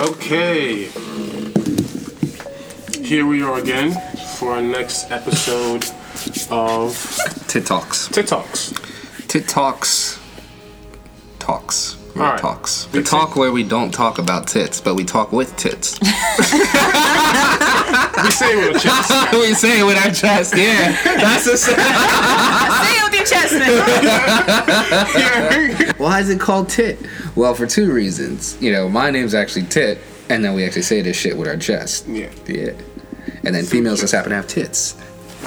Okay. Here we are again for our next episode of Tit Talks. Tit Talks. Tit Talks. Talks. Alright. talks. The Big talk where we don't talk about tits, but we talk with tits. We say it with a chest. we say it with our chest, yeah. That's the Say it your chest, man. Why is it called tit? Well, for two reasons. You know, my name's actually Tit, and then we actually say this shit with our chest. Yeah. Yeah. And then females just happen to have tits.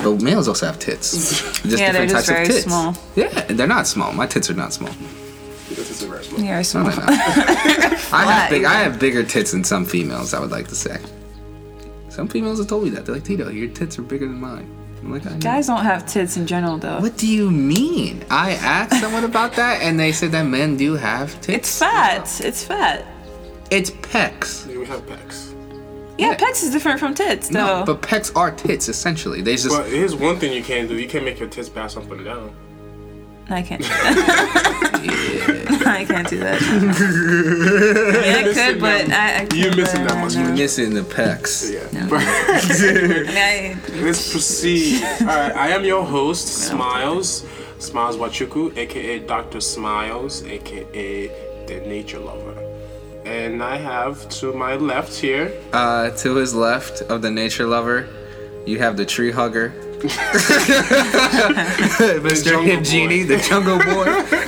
But males also have tits. Just Yeah, they're just very tits. small. Yeah, they're not small. My tits are not small. This is a very small. You're No, small. they're not. I have big. I have bigger tits than some females. I would like to say. Some females have told me that. They're like, Tito, your tits are bigger than mine. I'm like, I. Guys don't have tits in general, though. What do you mean? I asked someone about that, and they said that men do have tits. It's fat. It's fat. It's pecs. Yeah, we have pecs. Yeah, Yeah. pecs is different from tits, though. No, but pecs are tits essentially. They just But here's one thing you can't do. You can't make your tits bounce up and down. I can't do that. I can't do that. I mean, I could, but that- I, I can't. You're missing that but, much. no. missing the pecs. Yeah. I mean, I, Let's proceed. All right, I am your host, Smiles, Smiles Wachuku, aka Dr. Smiles, aka the Nature Lover. And I have to my left here, Uh, to his left of the nature lover, you have the tree hugger. Mr. jungle Hip Genie, the jungle boy,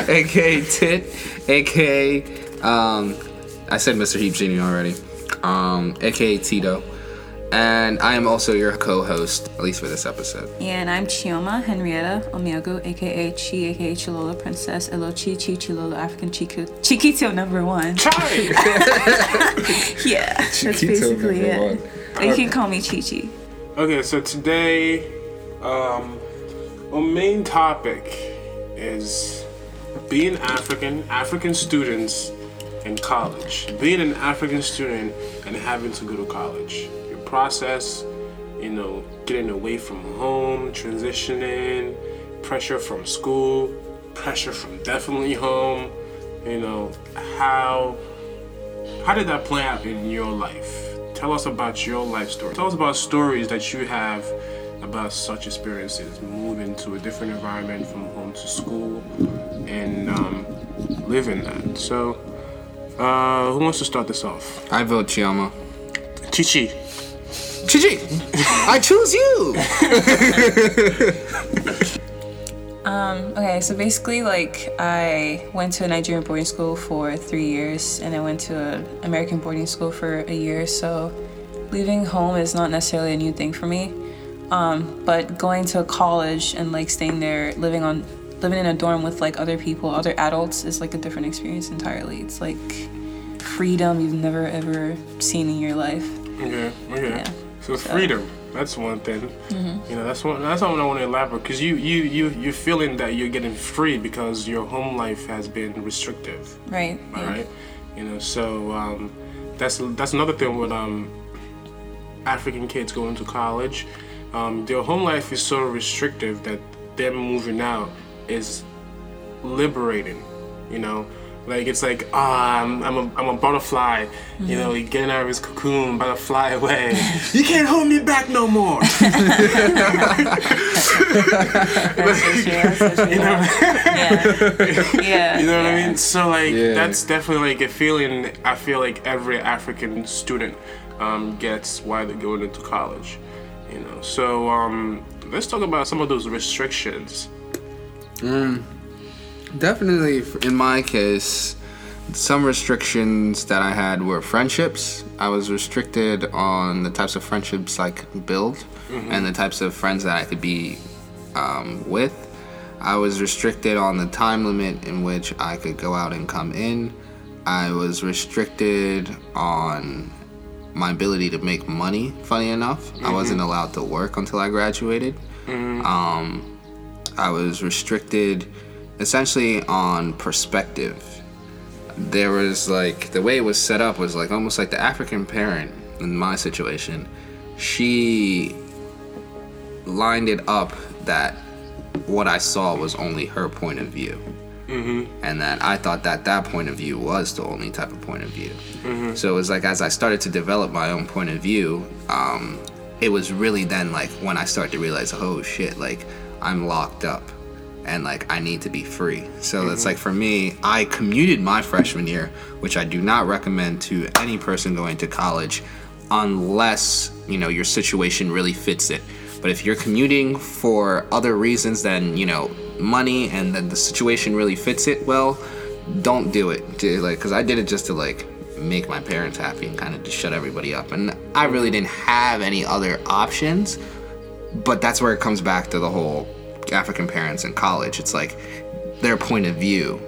aka Tit, aka um, I said Mr. Heap Genie already, um, aka Tito, and I am also your co-host, at least for this episode. yeah, and I'm Chioma Henrietta Omiago, aka Chi, aka Chilola Princess, Elo Chi Chi Chilola African Chiku, Chiquito number one. Chai. Yeah, that's basically it. one. But you can call me Chi Chi. Okay, so today, um, our main topic is being African, African students in college. Being an African student and having to go to college. Your process, you know, getting away from home, transitioning, pressure from school, pressure from definitely home. You know, how how did that play out in your life? Tell us about your life story. Tell us about stories that you have about such experiences, moving to a different environment from home to school, and um, living that. So, uh, who wants to start this off? I vote Chioma. Chichi. Chichi, I choose you. Okay, so basically, like, I went to a Nigerian boarding school for three years, and I went to an American boarding school for a year. So, leaving home is not necessarily a new thing for me. Um, but going to college and like staying there, living on, living in a dorm with like other people, other adults, is like a different experience entirely. It's like freedom you've never ever seen in your life. Okay. Okay. Yeah. So freedom. That's one thing. You know, that's one. That's something I want to elaborate because you, you, you, you're feeling that you're getting free because your home life has been restrictive. Right. All yeah. right, you know, so um, that's that's another thing with um, African kids going to college. Um, their home life is so restrictive that them moving out is liberating. You know, like it's like ah, I'm I'm a, I'm a butterfly. You know, he getting out of his cocoon, about to fly away. you can't hold me back no more. That's so true, that's so true. you know. Yeah. Yeah. You know what I mean? So like Yeah. that's definitely like a feeling I feel like every African student um, gets while they're going into college. You know. So um, let's talk about some of those restrictions. Definitely, in my case, some restrictions that I had were friendships. I was restricted on the types of friendships I could build and the types of friends that I could be um, with. I was restricted on the time limit in which I could go out and come in. I was restricted on my ability to make money, funny enough. I wasn't allowed to work until I graduated. Um, I was restricted essentially on perspective. There was like the way it was set up was like almost like the African parent in my situation. She lined it up that what I saw was only her point of view. Mm-hmm. and that I thought that that point of view was the only type of point of view. Mm-hmm. So it was like as I started to develop my own point of view, um, it was really then like when I started to realize, oh shit, like I'm locked up and like I need to be free. So it's mm-hmm. like for me, I commuted my freshman year, which I do not recommend to any person going to college unless, you know, your situation really fits it. But if you're commuting for other reasons than, you know, money and then the situation really fits it, well, don't do it. To, like cuz I did it just to like make my parents happy and kind of just shut everybody up. And I really didn't have any other options but that's where it comes back to the whole African parents in college. It's like their point of view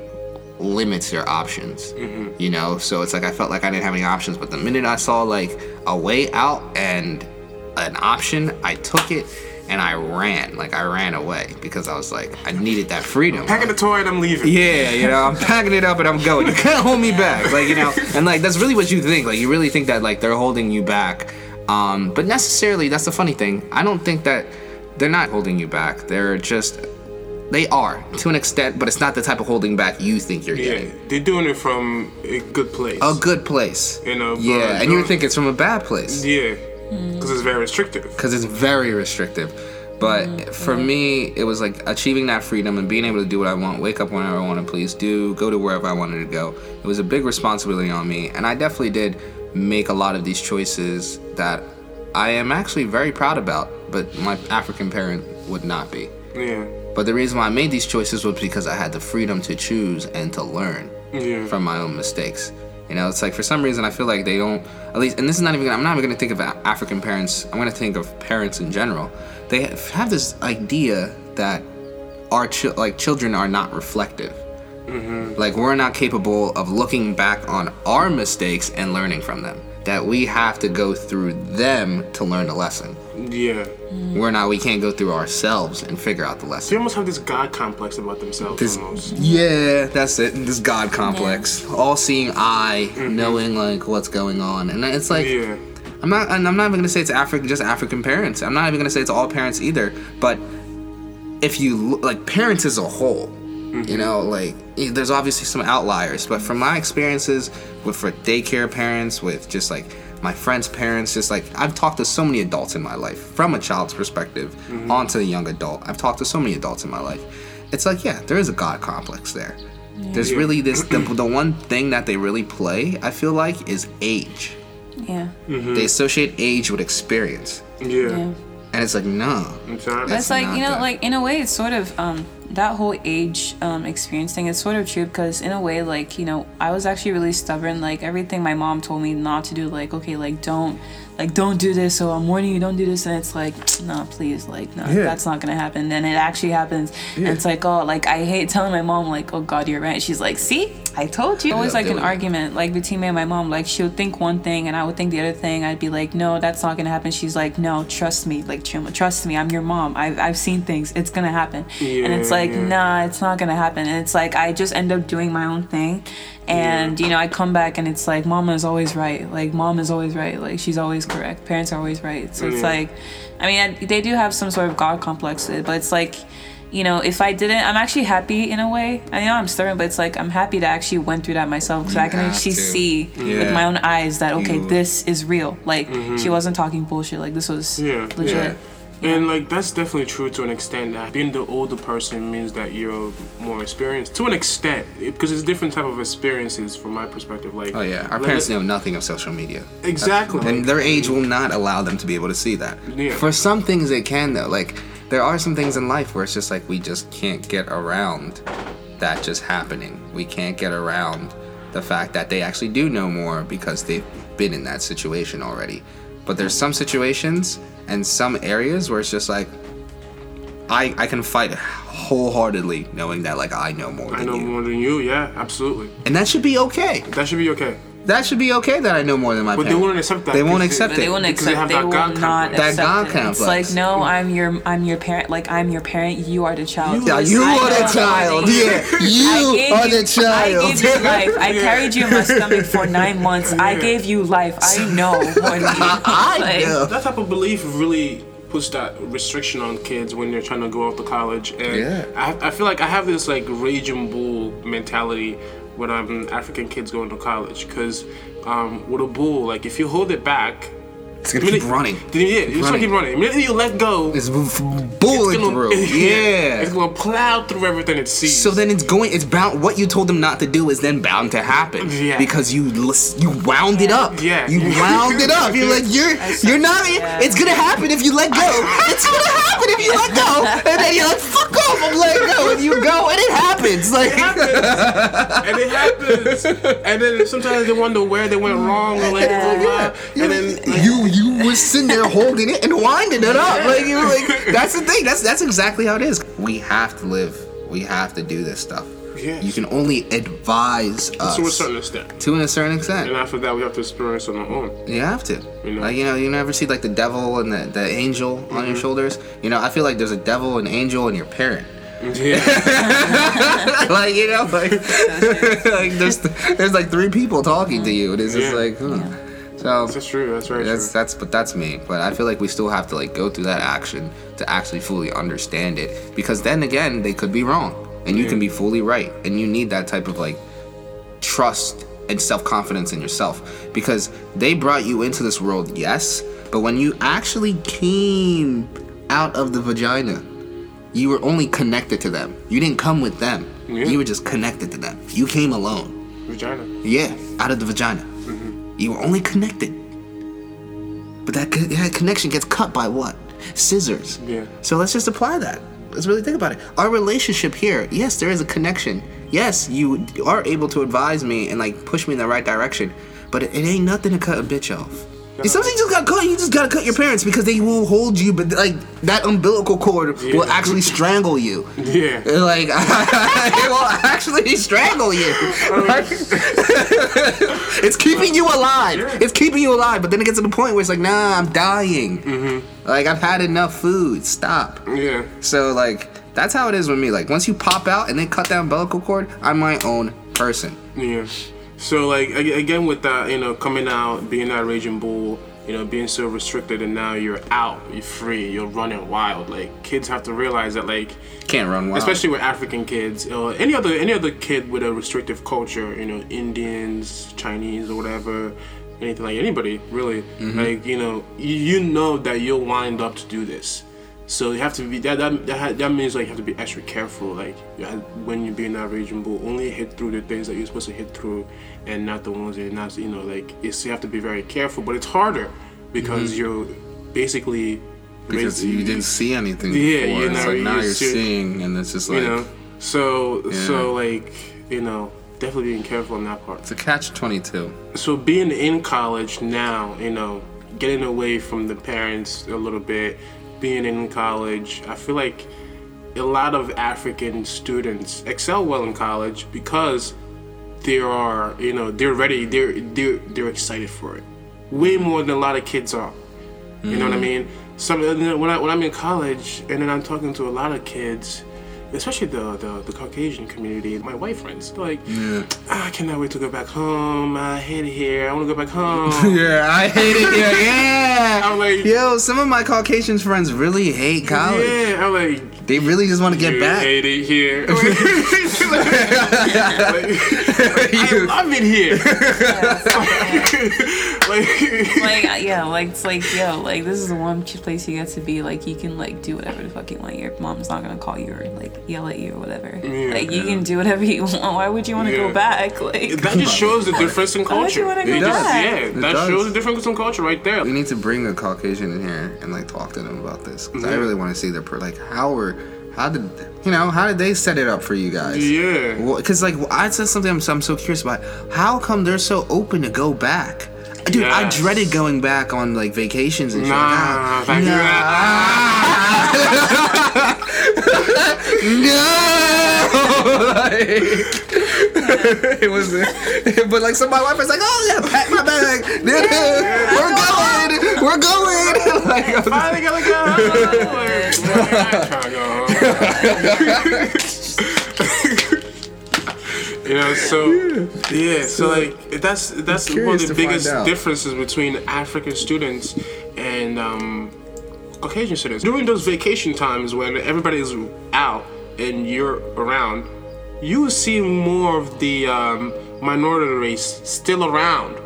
limits your options, mm-hmm. you know. So it's like I felt like I didn't have any options, but the minute I saw like a way out and an option, I took it and I ran. Like I ran away because I was like I needed that freedom. Packing the toy and I'm leaving. Yeah, you know, I'm packing it up and I'm going. You can't hold me back, like you know, and like that's really what you think. Like you really think that like they're holding you back, um, but necessarily that's the funny thing. I don't think that they're not holding you back. They're just they are to an extent, but it's not the type of holding back you think you're Yeah, getting. they're doing it from a good place. A good place. You know, Yeah, and you don't- think it's from a bad place. Yeah, Mm. because it's very restrictive. because it's very restrictive. But mm, for mm. me, it was like achieving that freedom and being able to do what I want, wake up whenever I want to please do, go to wherever I wanted to go. It was a big responsibility on me, and I definitely did make a lot of these choices that I am actually very proud about, but my African parent would not be. Yeah, But the reason why I made these choices was because I had the freedom to choose and to learn Yeah. from my own mistakes. You know, it's like for some reason I feel like they don't, at least, and this is not even, I'm not even gonna think of African parents, I'm gonna think of parents in general. They have this idea that our like children are not reflective. Mm-hmm. Like we're not capable of looking back on our mistakes and learning from them. That we have to go through them to learn a lesson. Yeah. We're not. We can't go through ourselves and figure out the lesson. They almost have this God complex about themselves. This, almost. yeah, that's it. This God complex, all-seeing eye, mm-hmm. knowing like what's going on, and it's like Yeah. I'm not. And I'm not even gonna say it's African, just African parents. I'm not even gonna say it's all parents either. But if you like parents as a whole, you mm-hmm. know, like there's obviously some outliers. But from my experiences with for daycare parents, with just like my friends' parents, just like I've talked to so many adults in my life from a child's perspective mm-hmm. onto the young adult. I've talked to so many adults in my life. It's like yeah, there is a God complex there. There's really this the, the one thing that they really play. I feel like is age. Yeah. Mm-hmm. They associate age with experience. Yeah. Yeah. And it's like, no. Exactly. It's like you know, that. like in a way, it's sort of um that whole age um experience thing is sort of true because in a way, like you know, I was actually really stubborn. Like everything my mom told me not to do, like okay, like don't, like don't do this. So I'm warning you, don't do this. And it's like, no, please, like no, Yeah. that's not gonna happen. And it actually happens. And it's like, oh, like I hate telling my mom, like, oh God, you're right. She's like, see, I told you. Always Yeah, like an do argument, like between me and my mom. Like she would think one thing and I would think the other thing. I'd be like, no, that's not gonna happen. She's like, no, trust me, like Chuma, trust me. I'm your mom. I've I've seen things. It's gonna happen. and it's like, yeah. nah, it's not gonna happen. And it's like I just end up doing my own thing. And you know, I come back and it's like mama is always right. Like mom is always right. Like she's always correct. Parents are always right. So it's like, I mean, I, they do have some sort of god complex, but it's like, you know, if I didn't, I'm actually happy in a way. I know I'm stubborn, but it's like I'm happy that I actually went through that myself because I can actually to. see Yeah. Mm-hmm. with my own eyes that okay, You- this is real. Like she wasn't talking bullshit. Like this was Yeah, legit. yeah. And like that's definitely true to an extent. That being the older person means that you're more experienced to an extent, because it's different type of experiences from my perspective. Like, Oh, yeah. Our like- parents know nothing of social media. exactly. And their age will not allow them to be able to see that. Yeah. For some things, they can, though. Like, there are some things in life where it's just like we just can't get around that just happening. We can't get around the fact that they actually do know more because they've been in that situation already. But there's some situations and some areas where it's just like, I, I can fight wholeheartedly knowing that like I know more I than know you. more than you. Yeah, absolutely. And that should be okay. That should be okay. That should be okay that I know more than my But they won't accept that They won't because accept They it. won't Because they accept. have They, that will God not complex. That accept God it. It's like no, I'm your, I'm your parent. Like I'm your parent. You are the child. Yeah, you I are the child. Yeah, you are you- the child. I gave you life. I Yeah. carried you in my stomach for nine months. I gave you life. I know more than you. I Like, know. That type of belief really puts that restriction on kids when they're trying to go off to college. And Yeah. I, I feel like I have this like raging bull mentality when I'm African kids going to college because um, with a bull, like if you hold it back, It's gonna keep running. Yeah, you just gonna keep running. Immediately you let go, It's bullet through. Yeah. it's gonna plow through everything it sees. So then it's going. It's bound. What you told them not to do is then bound to happen. Yeah. Because you you wound it up. Yeah. You wound it up. You're like you're you're not. yeah. It's gonna happen if you let go. It's gonna happen if you let go. And then you're like fuck off. I'm letting go. And you go and it happens. Like It happens. and it happens. And then sometimes they wonder where they went wrong or like, Yeah. blah, blah. and then like, you you were sitting there holding it and winding it up. Like you were like that's the thing. That's that's exactly how it is. We have to live. We have to do this stuff. Yes. You can only advise us to a certain extent. to a certain extent. And after that, we have to experience on our own. You have to. You know? Like you know, you never see like the devil and the, the angel on Mm-hmm. your shoulders. You know, I feel like there's a devil, an angel, and your parent. Yeah. like you know, like, like there's there's like three people talking to you, and it's just like, huh. So That's true. That's right. that's true. that's but that's me. But I feel like we still have to like go through that action to actually fully understand it, because then again, they could be wrong, and you Yeah. can be fully right, and you need that type of like trust and self confidence in yourself because they brought you into this world, yes, but when you actually came out of the vagina, you were only connected to them. You didn't come with them. Yeah. You were just connected to them. You came alone. Vagina. Yeah, out of the vagina. You were only connected. But that, co- that connection gets cut by what? Scissors. Yeah. So let's just apply that. Let's really think about it. Our relationship here, yes, there is a connection. Yes, you are able to advise me and like push me in the right direction, but it, it ain't nothing to cut a bitch off. You sometimes just gotta cut. You just gotta cut your parents because they will hold you, but like that umbilical cord will actually strangle you. Yeah. Like it will actually strangle you. Like, it's keeping you alive. Yeah. It's keeping you alive. But then it gets to the point where it's like, nah, I'm dying. Mm-hmm. Like I've had enough food. Stop. Yeah. So like that's how it is with me. Like once you pop out and then cut that umbilical cord, I'm my own person. Yeah. So like again with that, you know, coming out, being that raging bull, you know, being so restricted, and now you're out, you're free, you're running wild. Like kids have to realize that, like, Can't run wild. especially with African kids, or any other any other kid with a restrictive culture, you know, Indians, Chinese, or whatever, anything like anybody really, mm-hmm. like you know, you know that you'll wind up to do this. So you have to be that that that, that means like you have to be extra careful. Like you have, when you're being that raging bull, only hit through the things that you're supposed to hit through, and not the ones that you're not. You know, like it's you have to be very careful. But it's harder because mm-hmm. you're basically because raised- you didn't see anything Yeah, before. you it's know, like you now you're see- seeing, and it's just like you know. So Yeah. so like you know definitely being careful on that part. it's a catch twenty two. So being in college now, you know, getting away from the parents a little bit, being in college, I feel like a lot of African students excel well in college because they are, you know, they're ready, they're they're they're excited for it. Way more than a lot of kids are. You know what I mm. mean? Some when I when I'm in college and then I'm talking to a lot of kids, especially the the, the Caucasian community, my white friends, like, "Ah, I cannot wait to go back home. I hate it here. I want to go back home. Yeah, I hate it here. Yeah. I'm like, Yo, some of my Caucasian friends really hate college. yeah. I'm like, They really just want to get back. hate it here. Like, I love it here. like, like yeah, like it's like yo, like this is the one place you get to be. Like you can like do whatever the fuck you want. Your mom's not gonna call you or like yell at you or whatever. Yeah. like you can do whatever you want. Why would you want to Yeah. go back? Like that just shows the difference in Why would you culture. wanna go It just- back? yeah, It that does. shows the difference in culture right there. We need to bring a Caucasian in here and like talk to them about this because I really want to see their per like how were how did you know how did they set it up for you guys? Yeah. Because like I said something I'm, I'm so curious about. How come they're so open to go back? Dude, I dreaded going back on like vacations and shit. Nah, Ah, thank you. no. Like, it was, but like so my wife was like, "Oh yeah, pack my bag, we're going, we're going." like, I was just- Finally gotta go home. Like, I'm trying to go home. You know, so yeah, so like that's that's one of the biggest differences between African students and um, Caucasian students. During those vacation times when everybody's out and you're around, you see more of the um, minority race still around.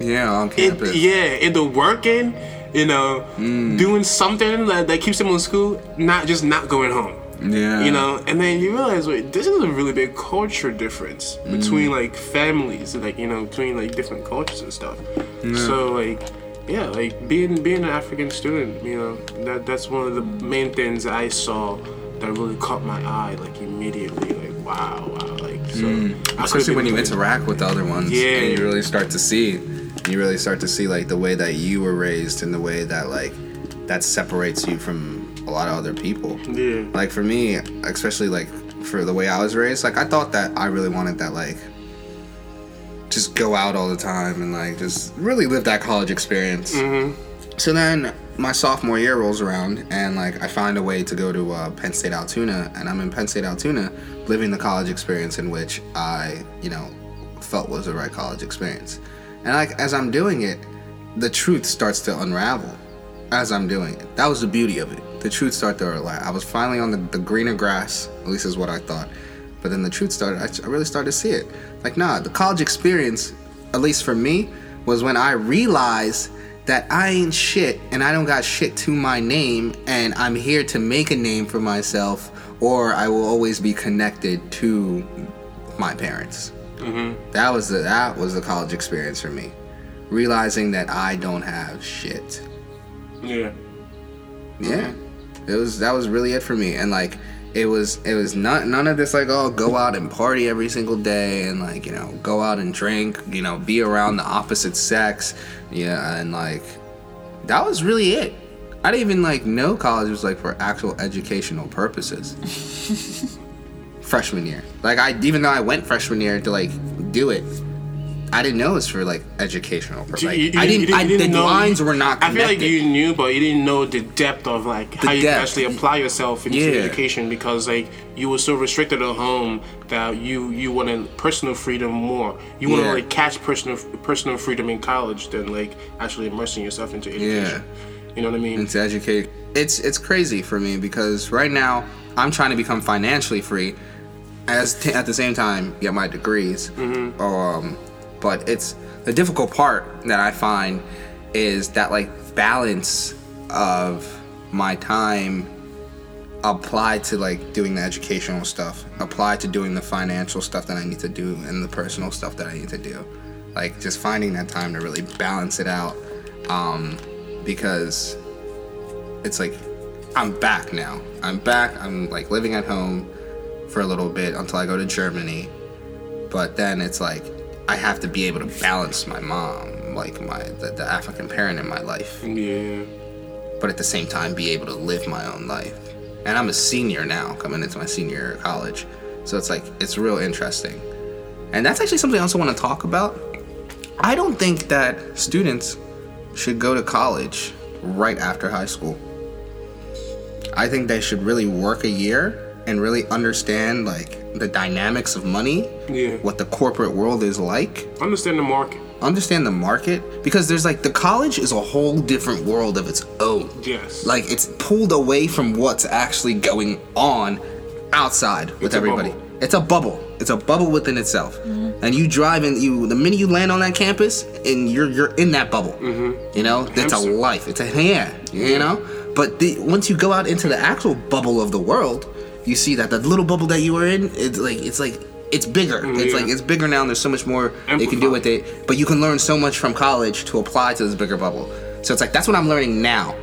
Yeah, on It, campus. yeah, either working, you know, Mm. doing something that, that keeps them in school, not just not going home. Yeah. You know, and then you realize wait, this is a really big culture difference Mm. between like families, like you know, between like different cultures and stuff. So like, yeah, like being being an African student, you know, that that's one of the main things I saw that really caught my eye, like immediately, like wow, wow, like so. Hmm. Could've especially when you interact with the other ones Yeah. and you really start to see you really start to see like the way that you were raised and the way that like that separates you from a lot of other people Yeah. like for me especially like for the way i was raised like i thought that i really wanted that like just go out all the time and like just really live that college experience so then my sophomore year rolls around and like I find a way to go to uh, Penn State Altoona and I'm in Penn State Altoona living the college experience in which I, you know, felt was the right college experience. And like as I'm doing it, the truth starts to unravel as I'm doing it. That was the beauty of it. The truth started to unravel. I was finally on the, the greener grass, at least is what I thought. But then the truth started, I, I really started to see it. Like, nah, the college experience, at least for me, was when I realized that I ain't shit and I don't got shit to my name and I'm here to make a name for myself or I will always be connected to my parents. Mm-hmm. That was the that was the college experience for me. Realizing that I don't have shit. Yeah. Yeah. It was that was really it for me. And like it was it was not none of this like oh go out and party every single day and like you know go out and drink you know be around the opposite sex. Yeah and like that was really it. I didn't even like know college was like for actual educational purposes. Freshman year. Like i even though i went freshman year to like do it i didn't know it was for like educational purposes like, You- you i didn't, you I, the know- lines were not I feel like you knew, but you didn't know the depth of like how you depth. actually apply yourself into Yeah. education because like you were so restricted at home that you you wanted personal freedom more. You want to like catch personal personal freedom in college than like actually immersing yourself into education. Yeah. You know what I mean? and to educate. It's it's crazy for me because right now I'm trying to become financially free, as t- at the same time get my degrees. Um, but it's the difficult part that I find is that like balance of my time applied to like doing the educational stuff, applied to doing the financial stuff that I need to do, and the personal stuff that I need to do. Like just finding that time to really balance it out, um, because it's like I'm back now. I'm back. I'm like living at home for a little bit until I go to Germany, but then it's like I have to be able to balance my mom, like my the, the African parent in my life Yeah. but at the same time be able to live my own life. And I'm a senior now, coming into my senior year of college. So it's like, it's real interesting. And that's actually something I also want to talk about. I don't think that students should go to college right after high school. I think they should really work a year and really understand like the dynamics of money, Yeah. what the corporate world is like, Understand the market. understand the market because there's like the college is a whole different world of its own. Yes. Like it's pulled away from what's actually going on outside with It's everybody. bubble. It's a bubble. It's a bubble within itself. Mm-hmm. And you drive and you the minute you land on that campus and you're you're in that bubble. Mm-hmm. You know, it's a life. It's a yeah. You know, but the, once you go out into the actual bubble of the world, you see that the little bubble that you were in, it's like it's like it's bigger. Oh, it's Yeah. like it's bigger now. And there's so much more they can do with it. But you can learn so much from college to apply to this bigger bubble. So it's like that's what I'm learning now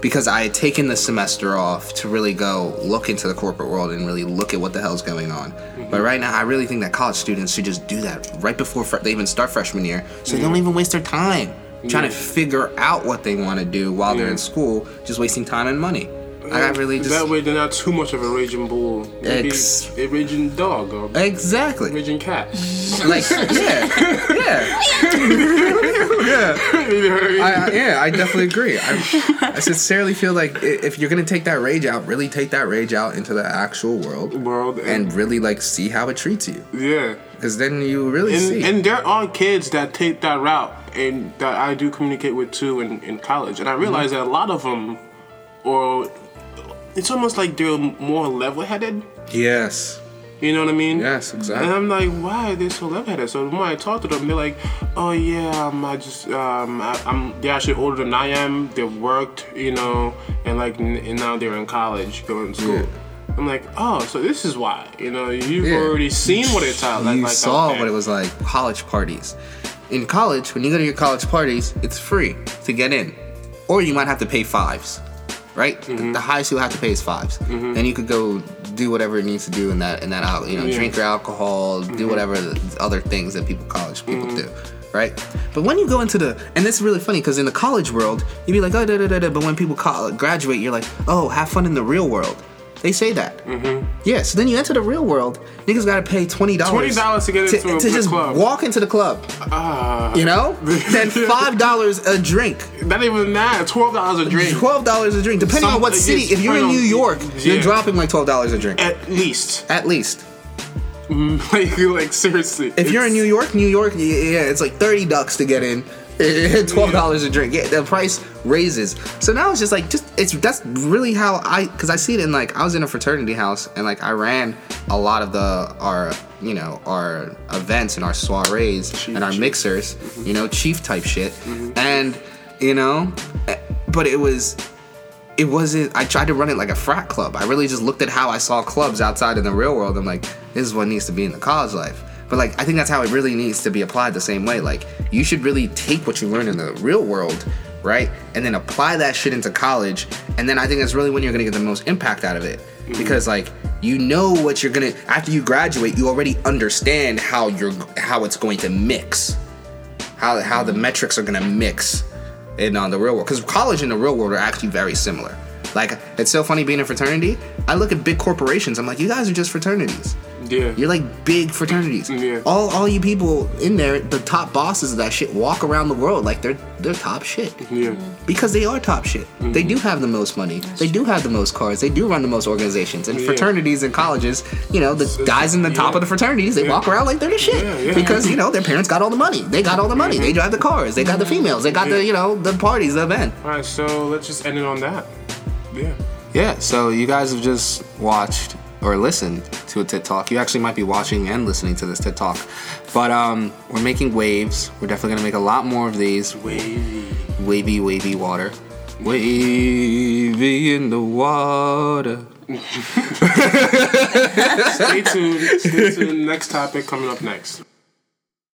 because I had taken the semester off to really go look into the corporate world and really look at what the hell's going on. Mm-hmm. But right now, I really think that college students should just do that right before fre- they even start freshman year, so they don't even waste their time trying to figure out what they want to do while they're in school, just wasting time and money. I really just that way they're not too much of a raging bull. Maybe Ex- a raging dog or exactly raging cat. like yeah, yeah, yeah. I, I, yeah, I definitely agree. I, I sincerely feel like if you're gonna take that rage out, really take that rage out into the actual world World and really like see how it treats you, yeah. because then you really And, see. and there are kids that take that route and that I do communicate with too in, in college. And I realize mm-hmm. that a lot of them or it's almost like they're more level-headed. Yes. You know what I mean? Yes, exactly. And I'm like, why are they so level-headed? So the more I talk to them, they're like, oh yeah, um, I just, um, I, I'm. They're actually older than I am. They've worked, you know, and like, n- and now they're in college, going to school. Yeah. I'm like, oh, so this is why. You know, you've Yeah. already seen what it's like. you like saw there. what it was like. College parties. In college, when you go to your college parties, it's free to get in, or you might have to pay fives. Right, The- Mm-hmm. the, highest you'll have to pay is 5s Then you could go do whatever it needs to do in that in that out. You know, Yeah. drink your alcohol, Mm-hmm. do whatever the other things that people college people do. Right, but when you go into the and this is really funny because in the college world you'd be like oh da da da da, but when people call, graduate you're like oh have fun in the real world. They say that. Mm-hmm. Yeah, so then you enter the real world. Niggas gotta pay twenty dollars. $20 to get into a- to the just club. walk into the club. Ah. You know, then five dollars a drink. Not even that. Twelve dollars a drink. Twelve dollars a drink, depending Some- on what city. If you're in New York, you're dropping like twelve dollars a drink At least. at least. like, like seriously. If you're in New York, New York, yeah, yeah, it's like thirty bucks to get in. Twelve dollars a drink. Yeah, the price raises. So now it's just like just it's that's really how I because I see it in like I was in a fraternity house and like I ran a lot of the our you know our events and our soirees and our mixers, you know, chief type shit, and you know, eh, but it was it wasn't i tried to run it like a frat club. I really just looked at how i saw clubs outside in the real world. I'm like this is what needs to be in the college life. But like i think that's how it really needs to be applied the same way. Like you should really take what you learn in the real world right and then apply that shit into college and then i think that's really when you're gonna get the most impact out of it mm-hmm. because like you know what you're gonna after you graduate you already understand how you're how it's going to mix how how the mm-hmm. metrics are gonna mix in on the real world. Because college and the real world are actually very similar. Like it's so funny being a fraternity. I look at big corporations. I'm like, you guys are just fraternities. Yeah. You're like big fraternities. Mm, yeah. All all you people in there, the top bosses of that shit, walk around the world like they're they're top shit. Mm, yeah. Because they are top shit. Mm. They do have the most money. They do have the most cars. They do run the most organizations. And Yeah. fraternities and colleges, you know, the guys in the top of the fraternities, they walk around like they're the shit. Yeah, yeah. Because, you know, their parents got all the money. They got all the money. They mm-hmm. drive the cars. They got the mm-hmm. females. They got the, you know, the parties, the event. All right, so let's just end it on that. Yeah. Yeah, so you guys have just watched or listen to a Tit Talk. You actually might be watching and listening to this Tit Talk. But um, we're making waves. We're definitely gonna make a lot more of these. Wavy. Wavy, wavy water. Wavy in the water. Stay tuned. Stay tuned. Next topic coming up next.